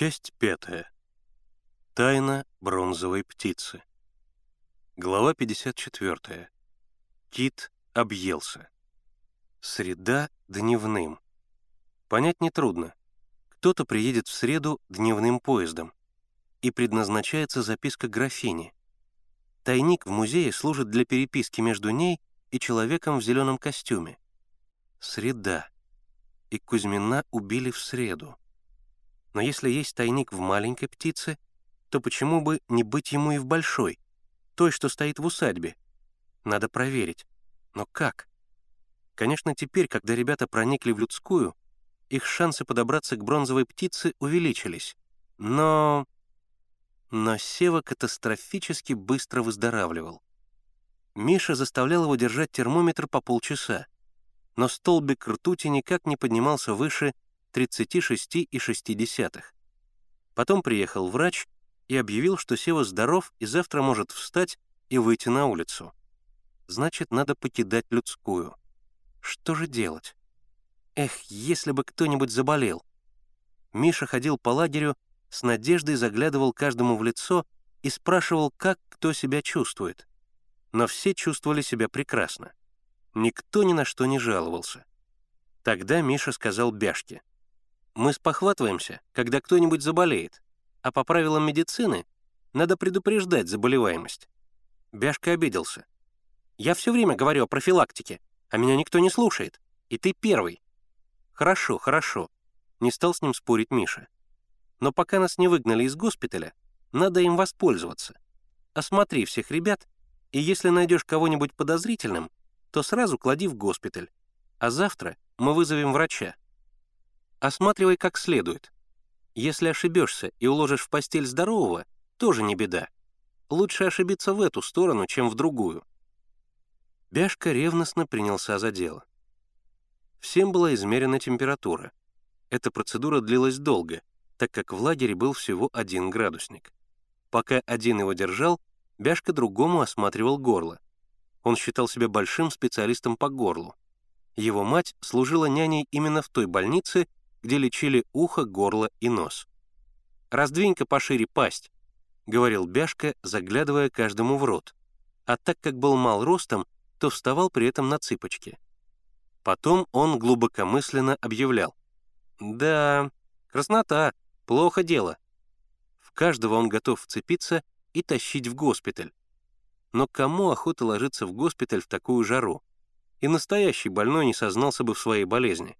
Часть пятая. Тайна бронзовой птицы. Глава 54. Кит объелся. Среда дневным. Понять нетрудно. Кто-то приедет в среду дневным поездом. И предназначается записка графини. Тайник в музее служит для переписки между ней и человеком в зеленом костюме. Среда. И Кузьмина убили в среду. Но если есть тайник в маленькой птице, то почему бы не быть ему и в большой, той, что стоит в усадьбе? Надо проверить. Но как? Конечно, теперь, когда ребята проникли в людскую, их шансы подобраться к бронзовой птице увеличились. Но... Но Сева катастрофически быстро выздоравливал. Миша заставлял его держать термометр по полчаса, но столбик ртути никак не поднимался выше 36,6. Потом приехал врач и объявил, что Сева здоров и завтра может встать и выйти на улицу. Значит, надо покидать людскую. Что же делать? Эх, если бы кто-нибудь заболел. Миша ходил по лагерю, с надеждой заглядывал каждому в лицо и спрашивал, как кто себя чувствует. Но все чувствовали себя прекрасно. Никто ни на что не жаловался. Тогда Миша сказал Бяшке. Мы спохватываемся, когда кто-нибудь заболеет, а по правилам медицины надо предупреждать заболеваемость. Бяшка обиделся. «Я все время говорю о профилактике, а меня никто не слушает. И ты первый». «Хорошо, хорошо», — не стал с ним спорить Миша. «Но пока нас не выгнали из госпиталя, надо им воспользоваться. Осмотри всех ребят, и если найдешь кого-нибудь подозрительным, то сразу клади в госпиталь. А завтра мы вызовем врача. Осматривай как следует. Если ошибешься и уложишь в постель здорового, тоже не беда. Лучше ошибиться в эту сторону, чем в другую. Бяшка ревностно принялся за дело. Всем была измерена температура. Эта процедура длилась долго, так как в лагере был всего один градусник. Пока один его держал, Бяшка другому осматривал горло. Он считал себя большим специалистом по горлу. Его мать служила няней именно в той больнице, где лечили ухо, горло и нос. «Раздвинь-ка пошире пасть», — говорил Бяшка, заглядывая каждому в рот. А так как был мал ростом, то вставал при этом на цыпочки. Потом он глубокомысленно объявлял. «Да, краснота, плохо дело». В каждого он готов вцепиться и тащить в госпиталь. Но кому охота ложиться в госпиталь в такую жару? И настоящий больной не сознался бы в своей болезни.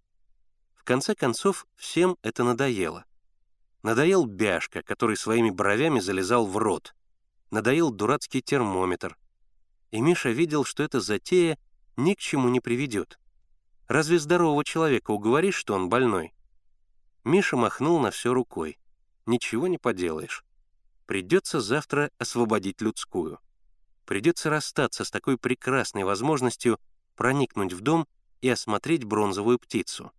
Конце концов, всем это надоело. Надоел Бяшка, который своими бровями залезал в рот. Надоел дурацкий термометр. И Миша видел, что эта затея ни к чему не приведет. Разве здорового человека уговоришь, что он больной? Миша махнул на все рукой. Ничего не поделаешь. Придется завтра освободить людскую. Придется расстаться с такой прекрасной возможностью проникнуть в дом и осмотреть бронзовую птицу.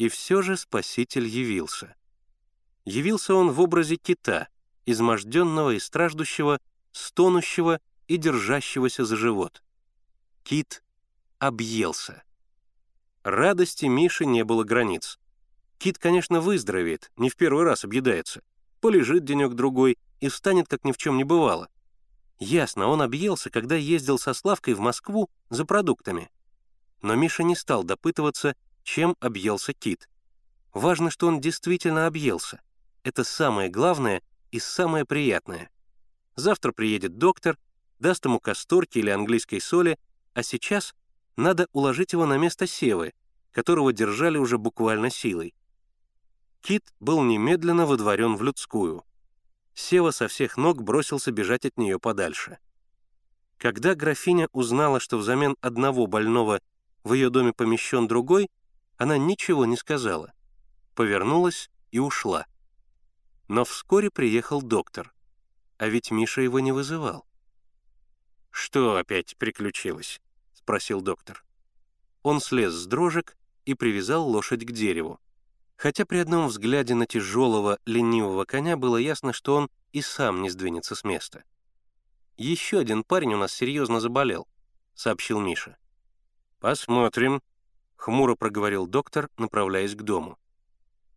И все же Спаситель явился. Явился он в образе кита, изможденного и страждущего, стонущего и держащегося за живот. Кит объелся. Радости Миши не было границ. Кит, конечно, выздоровеет, не в первый раз объедается. Полежит денек-другой и встанет, как ни в чем не бывало. Ясно, он объелся, когда ездил со Славкой в Москву за продуктами. Но Миша не стал допытываться, чем объелся кит. Важно, что он действительно объелся. Это самое главное и самое приятное. Завтра приедет доктор, даст ему касторки или английской соли, а сейчас надо уложить его на место Севы, которого держали уже буквально силой. Кит был немедленно выдворен в людскую. Сева со всех ног бросился бежать от нее подальше. Когда графиня узнала, что взамен одного больного в ее доме помещен другой, она ничего не сказала, повернулась и ушла. Но вскоре приехал доктор, а ведь Миша его не вызывал. «Что опять приключилось?» — спросил доктор. Он слез с дрожек и привязал лошадь к дереву. Хотя при одном взгляде на тяжелого, ленивого коня было ясно, что он и сам не сдвинется с места. «Еще один парень у нас серьезно заболел», — сообщил Миша. «Посмотрим», — хмуро проговорил доктор, направляясь к дому.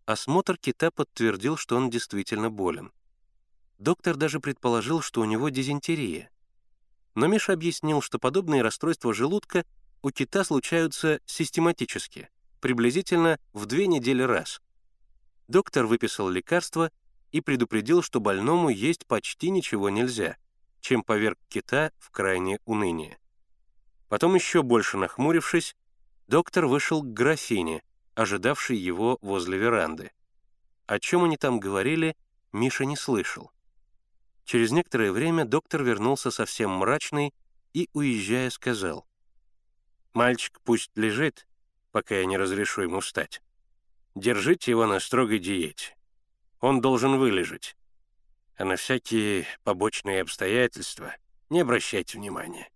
Осмотр кита подтвердил, что он действительно болен. Доктор даже предположил, что у него дизентерия. Но Миша объяснил, что подобные расстройства желудка у кита случаются систематически, приблизительно в две недели раз. Доктор выписал лекарство и предупредил, что больному есть почти ничего нельзя, чем поверг кита в крайнее уныние. Потом, еще больше нахмурившись, доктор вышел к графине, ожидавшей его возле веранды. О чем они там говорили, Миша не слышал. Через некоторое время доктор вернулся совсем мрачный и, уезжая, сказал, «Мальчик пусть лежит, пока я не разрешу ему встать. Держите его на строгой диете. Он должен вылежать. А на всякие побочные обстоятельства не обращайте внимания».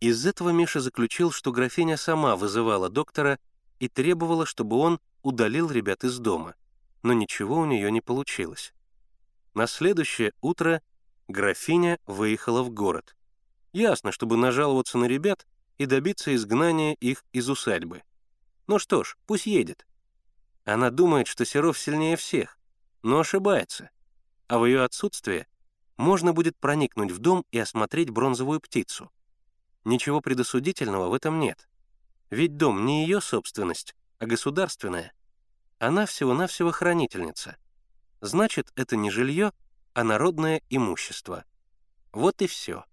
Из этого Миша заключил, что графиня сама вызывала доктора и требовала, чтобы он удалил ребят из дома, но ничего у нее не получилось. На следующее утро графиня выехала в город. Ясно, чтобы нажаловаться на ребят и добиться изгнания их из усадьбы. Ну что ж, пусть едет. Она думает, что Серов сильнее всех, но ошибается. А в ее отсутствие можно будет проникнуть в дом и осмотреть бронзовую птицу. Ничего предосудительного в этом нет. Ведь дом не ее собственность, а государственная. Она всего-навсего хранительница — Значит, это не жилье, а народное имущество. Вот и все.